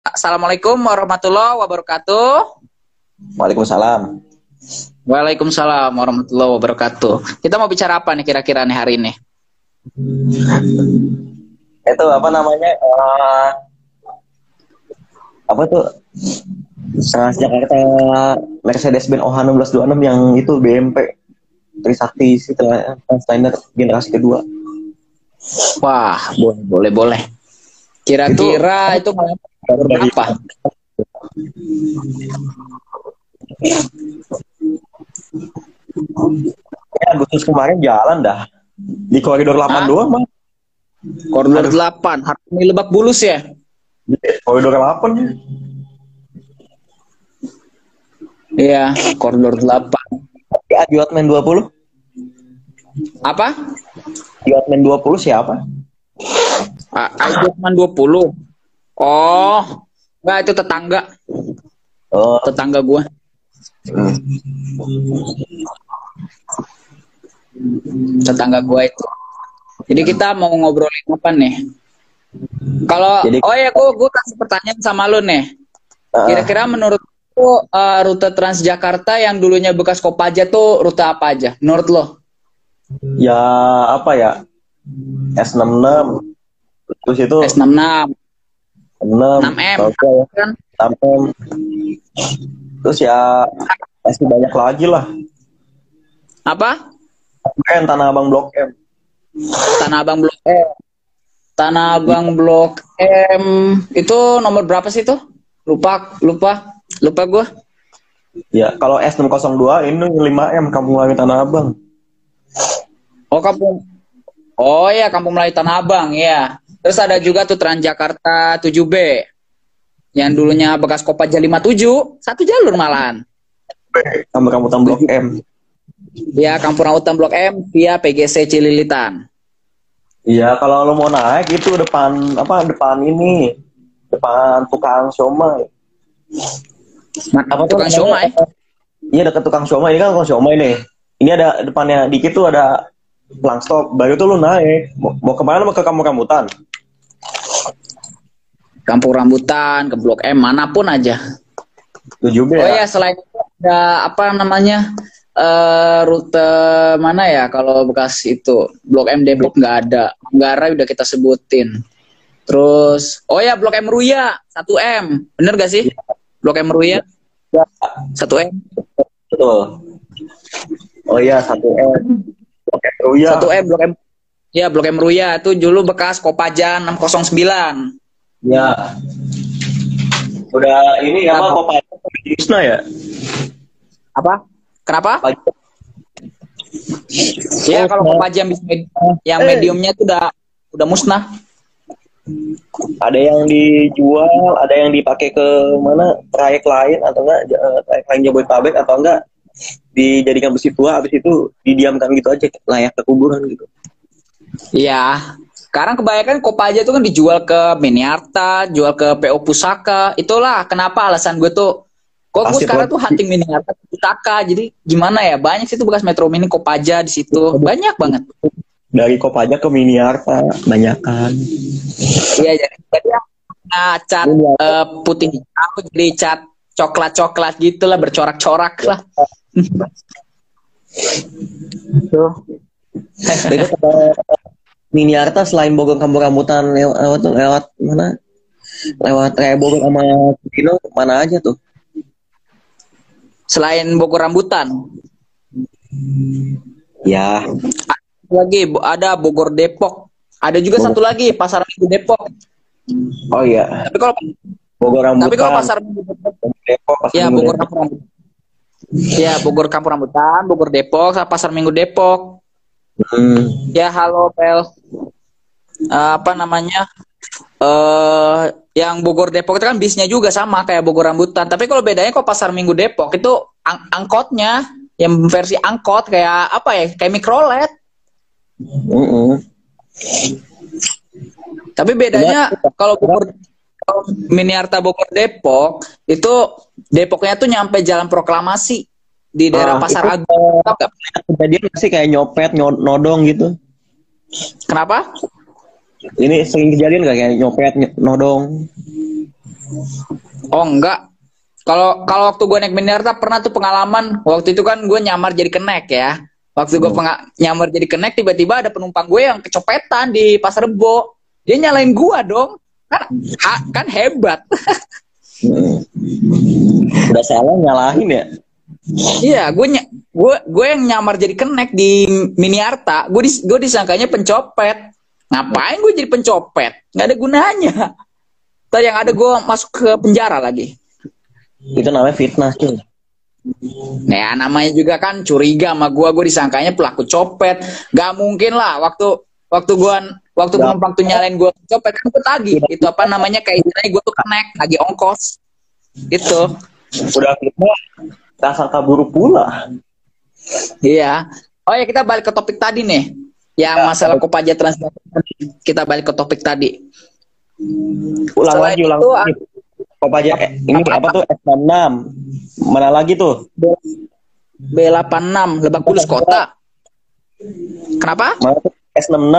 Assalamualaikum warahmatullahi wabarakatuh. Waalaikumsalam. Waalaikumsalam warahmatullahi wabarakatuh. Kita mau bicara apa nih kira-kira nih hari ini? Itu apa namanya? Uh, apa tuh? Trans Jakarta Mercedes-Benz OH1626 yang itu BMP Trisakti setelah Transliner generasi kedua. Wah, boleh boleh boleh. Kira-kira itu, itu berapa? Ya, Agustus kemarin jalan dah. Di koridor 8 Hah? doang, Bang. Koridor Aduh. 8, Harmoni Lebak Bulus ya? Koridor 8 ya. Iya, koridor 8. Ajwatman 20? Apa? Ajwatman 20 siapa? Ajwatman 20. Oh, enggak itu tetangga. Oh, tetangga gua. Hmm. Tetangga gua itu. Jadi kita mau ngobrolin apa nih? Kalau oh ya gua gua kasih pertanyaan sama lu nih. Kira-kira menurut lu uh, rute Transjakarta yang dulunya bekas Kopaja tuh rute apa aja? Menurut lo? Ya apa ya? S66 terus itu S66 6 6M kan 6M terus ya masih banyak lagi lah. Apa? M Tanah Abang Blok M. Tanah Abang Blok M. Tanah Abang Blok M. Itu nomor berapa sih tuh lupa lupa lupa gue ya kalau S602 ini 5M Kampung Melayu Tanah Abang. Oh kampung oh ya Kampung Melayu Tanah Abang ya terus ada juga tuh Transjakarta 7B yang dulunya bekas Kopaja 57 satu jalur malahan Kampung Rambutan Blok M ya Kampung Rambutan Blok M via PGC Cililitan Iya, kalau lo mau naik itu depan apa depan ini depan tukang somai. Apa tukang somai? Iya dekat tukang somai ini kan tukang somai nih. Ini ada depannya dikit tuh ada pelang stop. Baru tuh lo naik. Mau, mau ke mana? Mau ke kampung rambutan? Kampung Rambutan, ke Blok M, mana pun aja. Tujuh Oh ya, selain itu ada apa namanya uh, rute mana ya kalau bekas itu Blok M Depok nggak ada. Manggarai udah kita sebutin. Terus, oh ya Blok M Ruya 1 M, bener gak sih? Blok M Ruya ya. 1 M. Betul. Oh iya 1 M. Blok M Ruya. 1 M Blok M. Ya Blok M Ruya itu dulu bekas Kopaja 609. Ya. Udah ini ya apa Kopaja Krishna ya? Apa? Kenapa? Ya kalau Kopaja yang, yang mediumnya itu udah udah musnah. Ada yang dijual, ada yang dipakai ke mana trayek lain atau enggak trayek lain Jabodetabek atau enggak dijadikan besi tua habis itu didiamkan gitu aja layak ke kuburan gitu. Iya, sekarang kebanyakan Kopaja itu kan dijual ke Miniarta, jual ke PO Pusaka. Itulah kenapa alasan gue tuh kok gue sekarang tuh hunting Miniarta Pusaka. Jadi gimana ya? Banyak sih tuh bekas Metro Mini Kopaja di situ. Banyak banget. Dari Kopaja ke Miniarta banyak kan. Iya, jadi nah, cat uh, putih aku jadi cat coklat-coklat gitulah bercorak-corak lah. Tuh. Miniarta selain Bogor Kampung Rambutan lewat, lewat, lewat mana? Lewat kayak Bogor sama Cino mana aja tuh? Selain Bogor Rambutan. Ya. Lagi ada Bogor Depok. Ada juga Bogor. satu lagi Pasar Minggu Depok. Oh iya. Tapi kalau Bogor Rambutan. Tapi kalau Pasar Minggu Depok, Depok pasar ya Bogor Kampung Rambutan. Ya Bogor Kampung Rambutan, Bogor Depok, Pasar Minggu Depok. Hmm. Ya halo Pel. Uh, apa namanya? Uh, yang Bogor Depok itu kan bisnya juga sama kayak Bogor Rambutan. Tapi kalau bedanya kok Pasar Minggu Depok itu ang angkotnya yang versi angkot kayak apa ya? Kayak mikrolet. Uh -uh. Tapi bedanya ya. kalau Bogor Miniarta Bogor Depok itu Depoknya tuh nyampe Jalan Proklamasi di daerah ah, Pasar Agung. Kejadian sih kayak nyopet, nodong gitu. Kenapa? Ini sering kejadian gak kayak nyopet, nodong? Oh enggak. Kalau kalau waktu gue naik Minarta pernah tuh pengalaman waktu itu kan gue nyamar jadi kenek ya. Waktu gue hmm. nyamar jadi kenek tiba-tiba ada penumpang gue yang kecopetan di Pasar Rebo. Dia nyalain gue dong. Kan ha, kan hebat. hmm. Udah salah nyalahin ya. Iya, gue gue gue yang nyamar jadi kenek di Miniarta. Gue dis, gue disangkanya pencopet. Ngapain gue jadi pencopet? Nggak ada gunanya. Tadi yang ada gue masuk ke penjara lagi. Itu namanya fitnah cuy. Nah, namanya juga kan curiga sama gue, gue disangkanya pelaku copet. Gak mungkin lah waktu waktu gue waktu Gak. penumpang tuh nyalain gue copet kan gue tadi itu apa namanya kayak istilahnya gue tuh kenek lagi ongkos itu udah fitnah rasa kabur pula iya oh ya kita balik ke topik tadi nih yang ya, masalah kopaja transportasi kita balik ke topik tadi. Ulang Setelah lagi ulang lagi. Kopaja eh, ini apa, apa tuh? S66 mana lagi tuh? B86 Lebak Bulus kota. Kenapa? S66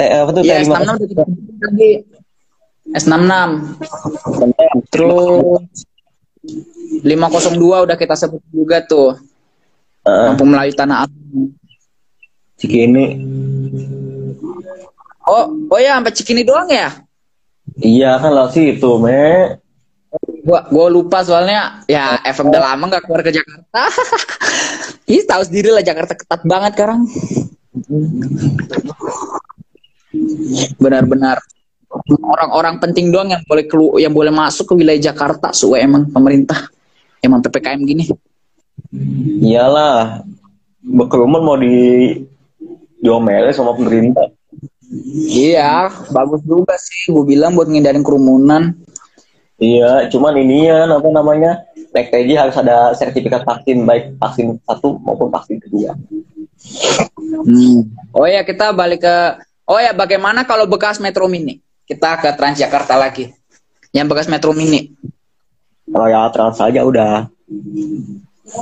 eh, apa tuh? Ya, S66 lagi. S66 terus 502 udah kita sebut juga tuh. Uh, mampu Melayu Tanah Abang Cikini. Oh, oh ya sampai Cikini doang ya? Iya kan lah sih itu, me. Gua gua lupa soalnya ya FM udah lama nggak keluar ke Jakarta. Ih, tahu sendiri lah Jakarta ketat banget sekarang. Benar-benar orang-orang penting doang yang boleh kelu yang boleh masuk ke wilayah Jakarta suwe emang pemerintah emang ppkm gini iyalah berkerumun mau di diomelin sama pemerintah. Iya, bagus juga sih. Gue bilang buat ngindarin kerumunan. Iya, cuman ini ya apa namanya TJ harus ada sertifikat vaksin baik vaksin satu maupun vaksin kedua. Hmm. Oh ya kita balik ke Oh ya bagaimana kalau bekas Metro Mini? Kita ke Transjakarta lagi. Yang bekas Metro Mini. Oh ya Trans aja udah.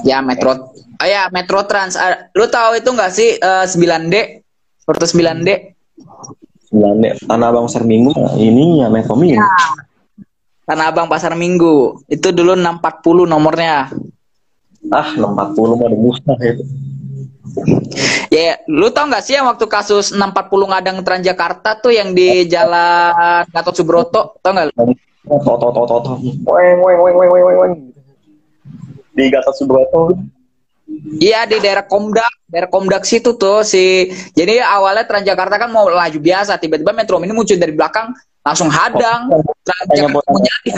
Ya Metro Oh ya, Metro Trans. Uh, lu tahu itu nggak sih uh, 9D? Porto 9D? 9D. Tanah Abang Pasar Minggu ini ya Metro Mini. Ya. Tanah Abang Pasar Minggu. Itu dulu 640 nomornya. Ah, 640 mah musnah itu. Ya, yeah, lu tau gak sih yang waktu kasus 640 ngadang Transjakarta tuh yang di jalan Gatot Subroto, tau gak? Toto, toto, toto. Weng, weng, weng, weng, weng, weng. Di Gatot Subroto. Iya di daerah Komdak, daerah Komdak situ tuh si. Jadi awalnya Transjakarta kan mau laju biasa, tiba-tiba Metro Mini muncul dari belakang langsung hadang. Transjakarta mau jadi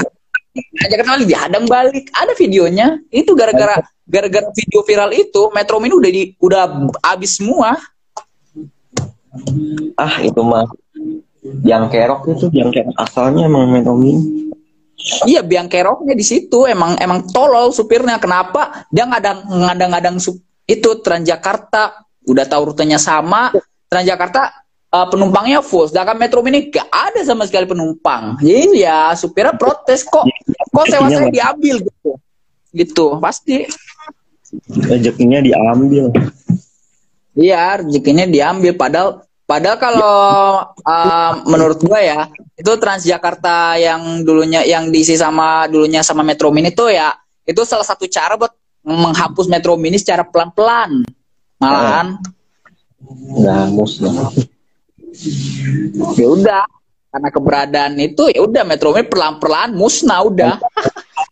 Transjakarta lagi dihadang balik. Ada videonya. Itu gara-gara gara-gara video viral itu Metro Mini udah di udah habis semua. Ah itu mah yang kerok itu yang kerok asalnya emang Metro Mini. Iya biang keroknya di situ. Emang emang tolol supirnya. Kenapa? Dia ngadang ngadang-ngadang itu Transjakarta. Udah tahu rutenya sama. Transjakarta uh, penumpangnya full. Sedangkan Metro Mini gak ada sama sekali penumpang. Jadi ya supirnya protes kok. Kok sewa saya diambil gitu. Gitu pasti. Rezekinya diambil. Iya rezekinya diambil. Padahal Padahal kalau uh, menurut gue ya itu Transjakarta yang dulunya yang diisi sama dulunya sama Metro Mini tuh ya itu salah satu cara buat menghapus Metro Mini secara pelan-pelan. Malahan. Nggak musnah. Ya udah karena keberadaan itu ya udah Metro Mini pelan-pelan musnah udah.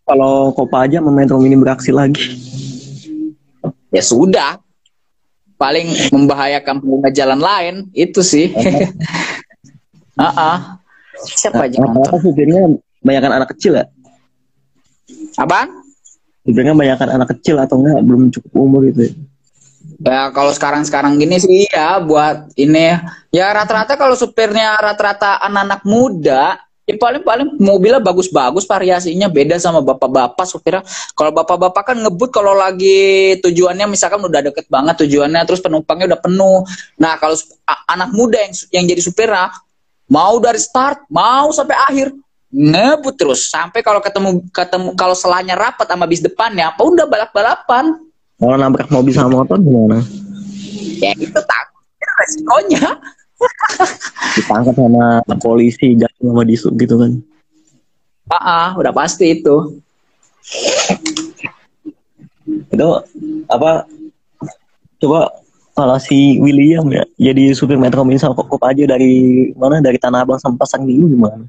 Kalau Kopaja sama Metro Mini beraksi lagi. Ya sudah, paling membahayakan pengguna jalan lain itu sih. Ah, uh -uh. siapa aja nonton? Apa supirnya banyakkan anak kecil ya? Apaan? Supirnya banyakkan anak kecil atau enggak belum cukup umur itu? Ya, ya kalau sekarang-sekarang gini sih ya buat ini ya rata-rata kalau supirnya rata-rata anak-anak muda Ya paling paling mobilnya bagus-bagus variasinya beda sama bapak-bapak supirnya. Kalau bapak-bapak kan ngebut kalau lagi tujuannya misalkan udah deket banget tujuannya terus penumpangnya udah penuh. Nah, kalau anak muda yang yang jadi supirnya mau dari start, mau sampai akhir ngebut terus sampai kalau ketemu ketemu kalau selanya rapat sama bis depannya apa udah balap-balapan. Kalau nabrak mobil sama motor gimana? Ya itu takut resikonya ditangkap sama polisi jatuh sama disub gitu kan Ah, ah, udah pasti itu. Itu apa? Coba kalau si William ya jadi supir Metro Mini sama kok aja dari mana dari Tanah Abang sampai Pasang Minggu gimana?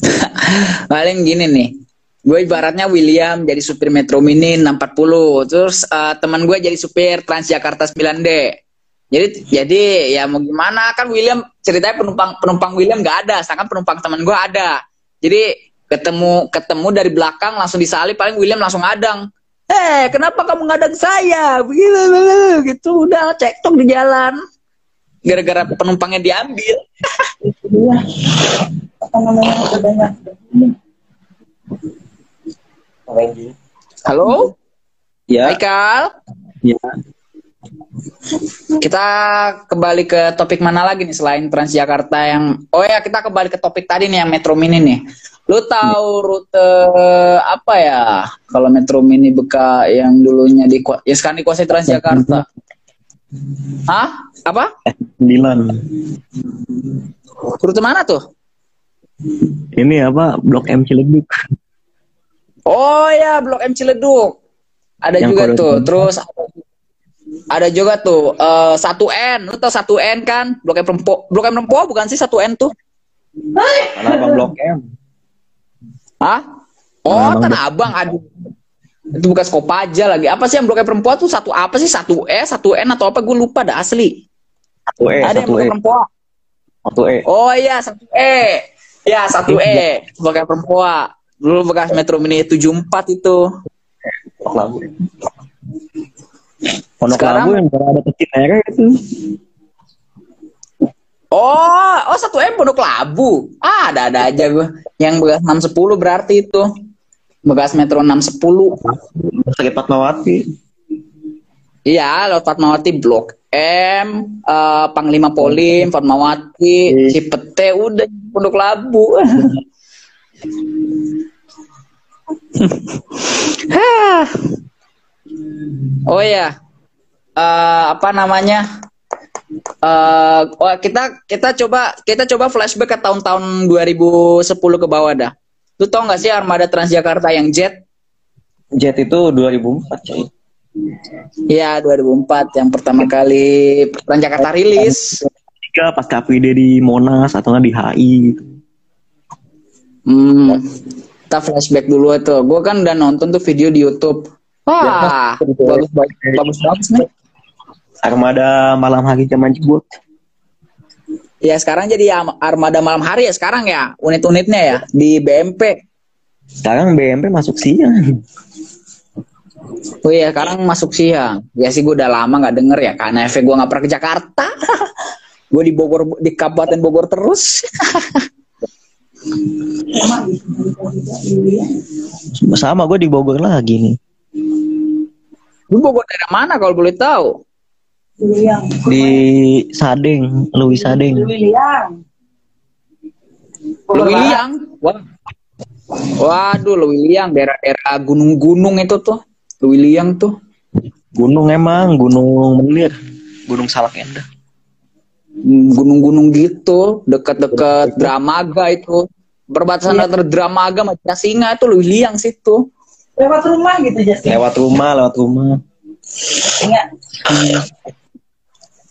Paling gini nih. Gue ibaratnya William jadi supir Metro Mini 640. Terus uh, teman gue jadi supir Transjakarta 9D. Jadi jadi ya mau gimana kan William ceritanya penumpang penumpang William gak ada, sedangkan penumpang teman gue ada. Jadi ketemu ketemu dari belakang langsung disalip paling William langsung adang. Eh, kenapa kamu ngadang saya? Begitu, gitu udah cekcok di jalan. Gara-gara penumpangnya diambil. Apa namanya? Halo? Ya. Haikal? Ya. Kita kembali ke topik mana lagi nih selain Transjakarta yang Oh ya, kita kembali ke topik tadi nih yang Metro Mini nih. Lu tahu rute apa ya? Kalau Metro Mini Beka yang dulunya di ya sekarang dikuasai Transjakarta. Hah? Apa? Sembilan. Rute mana tuh? Ini apa? Blok M Ciledug. Oh ya, Blok M Ciledug. Ada Yang juga tuh. Terus ada juga tuh eh, satu N. Lu tau satu N kan? Blok M Rempo. Blok M Rempo bukan sih satu N tuh? Tanah Abang Blok M. Hah? Oh, Tanah Abang Tanah Abang. Aduh. Itu bukan Kopaja lagi. Apa sih yang Blok M Rempo tuh satu apa sih? Satu E, satu N atau apa? Gue lupa dah asli. Satu E, ada yang satu Blok E, M Rempoa. satu E. Oh iya, satu E. Ya, satu E. Blok M Rempoa. Dulu bekas Metro Mini 74 itu. Pondok Labu yang berada ke Cinere itu. Oh, oh satu M Pondok Labu. Ah, ada-ada aja gue. Yang bekas 610 berarti itu. Bekas Metro 610. Sakit Fatmawati. Iya, lewat Fatmawati Blok M, eh, Panglima Polim, Fatmawati, Iya. Cipete, udah Pondok Labu. Hah. Oh ya, Eh, apa namanya? Oh, kita kita coba kita coba flashback ke tahun-tahun 2010 ke bawah dah. Lu tau gak sih armada Transjakarta yang jet? Jet itu 2004, coy. Iya 2004 yang pertama kali Transjakarta rilis. Tiga pas KPD di Monas atau nggak di HI gitu. Hmm, kita flashback dulu tuh. Gue kan udah nonton tuh video di YouTube. Wah, Ya, bagus bagus bagus bagus nih. Armada malam hari zaman jebot. Ya sekarang jadi armada malam hari ya sekarang ya unit-unitnya ya di BMP. Sekarang BMP masuk siang. Oh iya sekarang masuk siang. Ya sih gue udah lama nggak denger ya karena efek gue nggak pernah ke Jakarta. gue di Bogor di Kabupaten Bogor terus. Sama gue di Bogor lagi nih. Lu Bogor daerah mana kalau boleh tahu? Di Sadeng, Louis Sadeng. Lewiliang. Wah. Waduh, Lewiliang daerah-daerah gunung-gunung itu tuh. Lewiliang tuh. Gunung emang, Gunung Menir, Gunung Salak Endah. Gunung-gunung gitu, dekat-dekat Dramaga itu. Perbatasan antara Dramaga sama Jasinga itu Lewiliang situ. Lewat rumah gitu Justin Lewat rumah, lewat rumah. Ingat.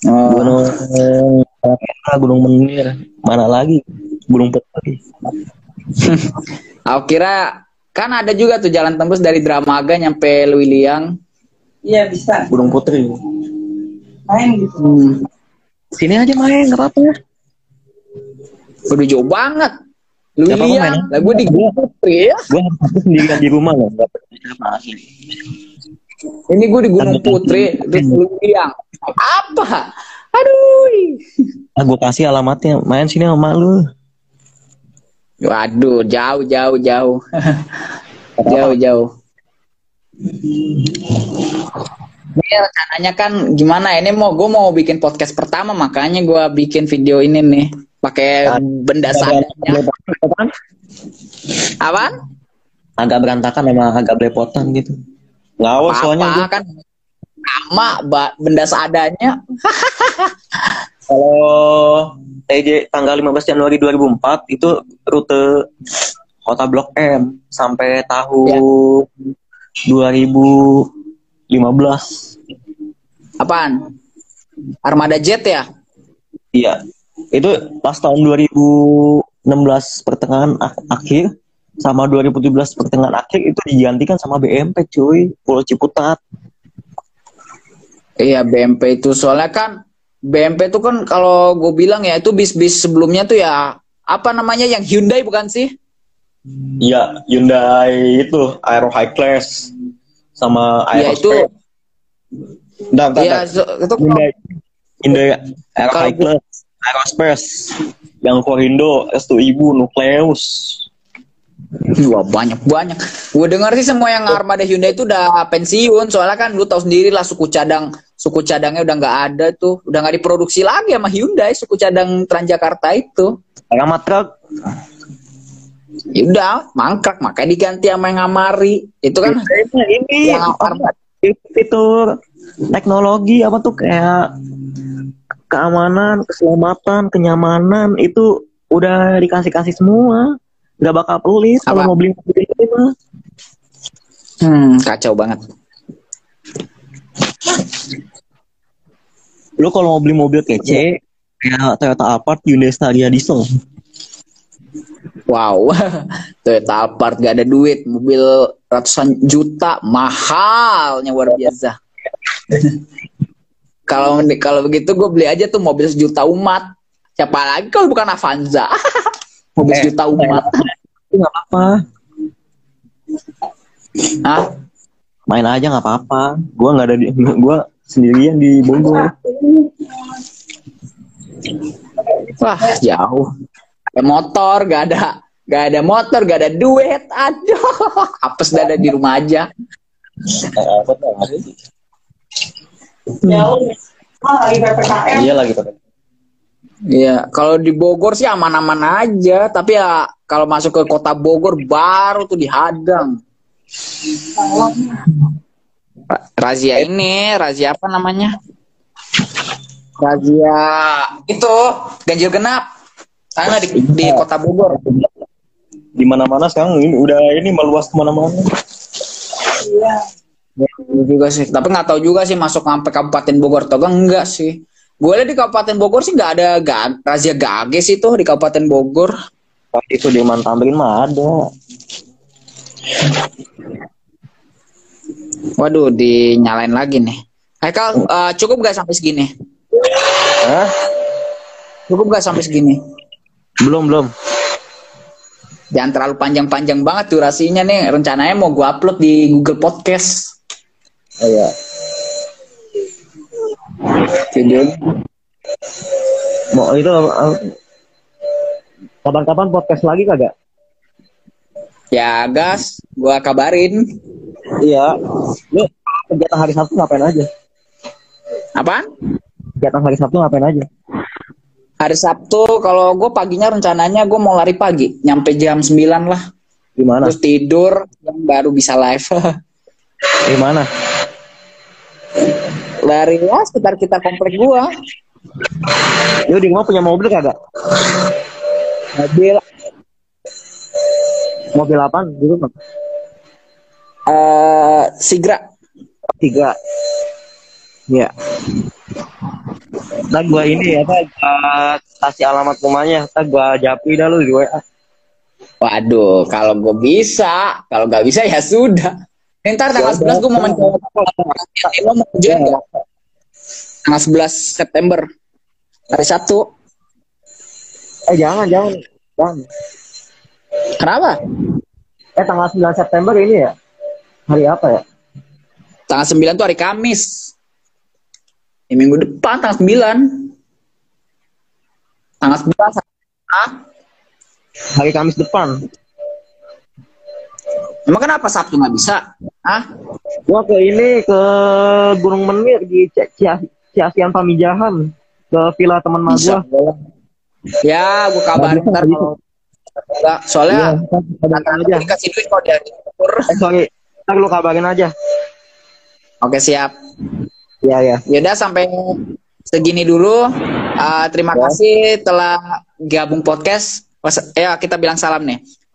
Oh. Gunung Gunung Menir. Mana lagi? Gunung Putri. Aku kira kan ada juga tuh jalan tembus dari Dramaga nyampe Lewiliang. iya bisa Gunung Putri. main gitu Hmm. Sini aja main, nggak apa-apa. Udah jauh banget. Lewiliang. main. Lah gue di Putri ya. Gue harus sendirian di rumah loh. Siapa lagi. Ini gue di Gunung Putri, di Lewiliang. Apa? Aduh. Ah, gue kasih alamatnya. Main sini sama lu. Waduh, jauh, jauh, jauh. jauh, jauh. Ini rencananya kan gimana? Ini mau gue mau bikin podcast pertama, makanya gue bikin video ini nih, pakai benda seadanya. Apaan? Agak berantakan emang agak belepotan gitu. Ngawas soalnya Apa kan? Sama, ba- benda seadanya. Kalau TJ tanggal 15 Januari 2004 itu rute kota Blok M sampai tahun 2015. Apaan? Armada Jet ya? Iya. Itu pas tahun 2016 pertengahan ak- akhir sama 2017 pertengahan akhir itu digantikan sama BMP cuy, Pulau Ciputat. Iya BMP itu soalnya kan BMP itu kan kalau gue bilang ya itu bis-bis sebelumnya tuh ya apa namanya yang Hyundai bukan sih? Iya, Hyundai itu Aero High Class sama Iya Aero itu Bentar, bentar, Iya bentar. so- itu Hyundai Hyundai Aero High Class Aerospace yang Korindo S2 Ibu Nukleus Wah banyak banyak. Gue dengar sih semua yang armada Hyundai itu udah pensiun. Soalnya kan lu tahu sendiri lah suku cadang suku cadangnya udah nggak ada tuh, udah nggak diproduksi lagi sama Hyundai suku cadang Transjakarta itu. sama truk Ya udah mangkrak makanya diganti sama yang Amari. Itu kan ini yang armada. fitur teknologi apa tuh kayak keamanan, keselamatan, kenyamanan itu udah dikasih kasih semua. Nggak bakal pelit kalau mau beli mobil ini mah. Hmm kacau banget. Lu kalau mau beli mobil kece kayak Toyota Alphard, Hyundai Staria diesel. Wow, Toyota Alphard gak ada duit, mobil ratusan juta, mahalnya luar biasa. kalau kalau begitu gue beli aja tuh mobil sejuta umat. Siapa lagi kalau bukan Avanza? mobil Eh, sejuta umat. Itu nggak apa-apa. Hah? Main aja nggak apa-apa. Gua nggak ada di, gua sendirian di Bogor. Wah, jauh. Ada motor, gak ada gak ada motor, gak ada duit. Aduh, apes dah ada di rumah aja. Jauh. Ah, lagi PPKM. Iya lagi Pak. Iya, kalau di Bogor sih aman-aman aja, tapi ya kalau masuk ke kota Bogor baru tuh dihadang. Ra- Razia ini, razia apa namanya? Razia itu ganjil genap. Sana di, di kota Bogor. Di mana-mana sekarang ini udah ini meluas ke mana-mana. Iya. Iya juga sih, tapi nggak tahu juga sih masuk sampai Kabupaten Bogor atau enggak sih. Gue lihat di Kabupaten Bogor sih nggak ada ga, razia gage sih tuh di Kabupaten Bogor. Tapi itu di Tamrin mah ada. Waduh, dinyalain lagi nih. Haikal, eh, cukup gak sampai segini? Hah? Cukup gak sampai segini? Belum belum. Jangan terlalu panjang-panjang banget durasinya nih. Rencananya mau gue upload di Google Podcast. Iya. Video. Mau itu uh, kapan-kapan podcast lagi kagak? Ya gas, gue kabarin. Iya. Lu kegiatan hari Sabtu ngapain aja? Apaan? Kegiatan hari Sabtu ngapain aja? Hari Sabtu, kalau gue paginya rencananya gue mau lari pagi. Nyampe jam 9 lah. Di mana? Terus tidur, yang baru bisa live. Di lari ya sekitar kita komplek gua. Lu di rumah punya mobil kagak? Mobil Mobil apaan di rumah? eh Sigra. Tiga. Iya. Ntar gua ini apa gua kasih alamat rumahnya, ntar gua japri dah lu di WA. Waduh, kalau gue bisa, kalau nggak bisa ya sudah. Ntar tanggal 11 gue mau mencoba. Lo mau join nggak? Tanggal 11 September. Hari Sabtu. Eh jangan, jangan. Jangan. Kenapa? Eh tanggal 9 September ini ya? Hari apa ya? Tanggal 9 tuh hari Kamis. Di minggu depan tanggal 9. Tanggal 11. Ah, Hari Kamis depan. Emang kenapa Sabtu nggak bisa? Ah, Gua ke ini ke Gunung Menir di Ciasian Pamijahan ke villa teman ma bisa. gua. Ya, gue kabarin ntar kalau Enggak, soalnya Tante aja. dikasih duit kalau dari Bogor. Eh sorry, ntar lu kabarin aja. Oke siap. Iya ya. Yaudah sampai segini dulu. Ah, terima Ya. kasih telah gabung podcast. Ya kita bilang salam nih.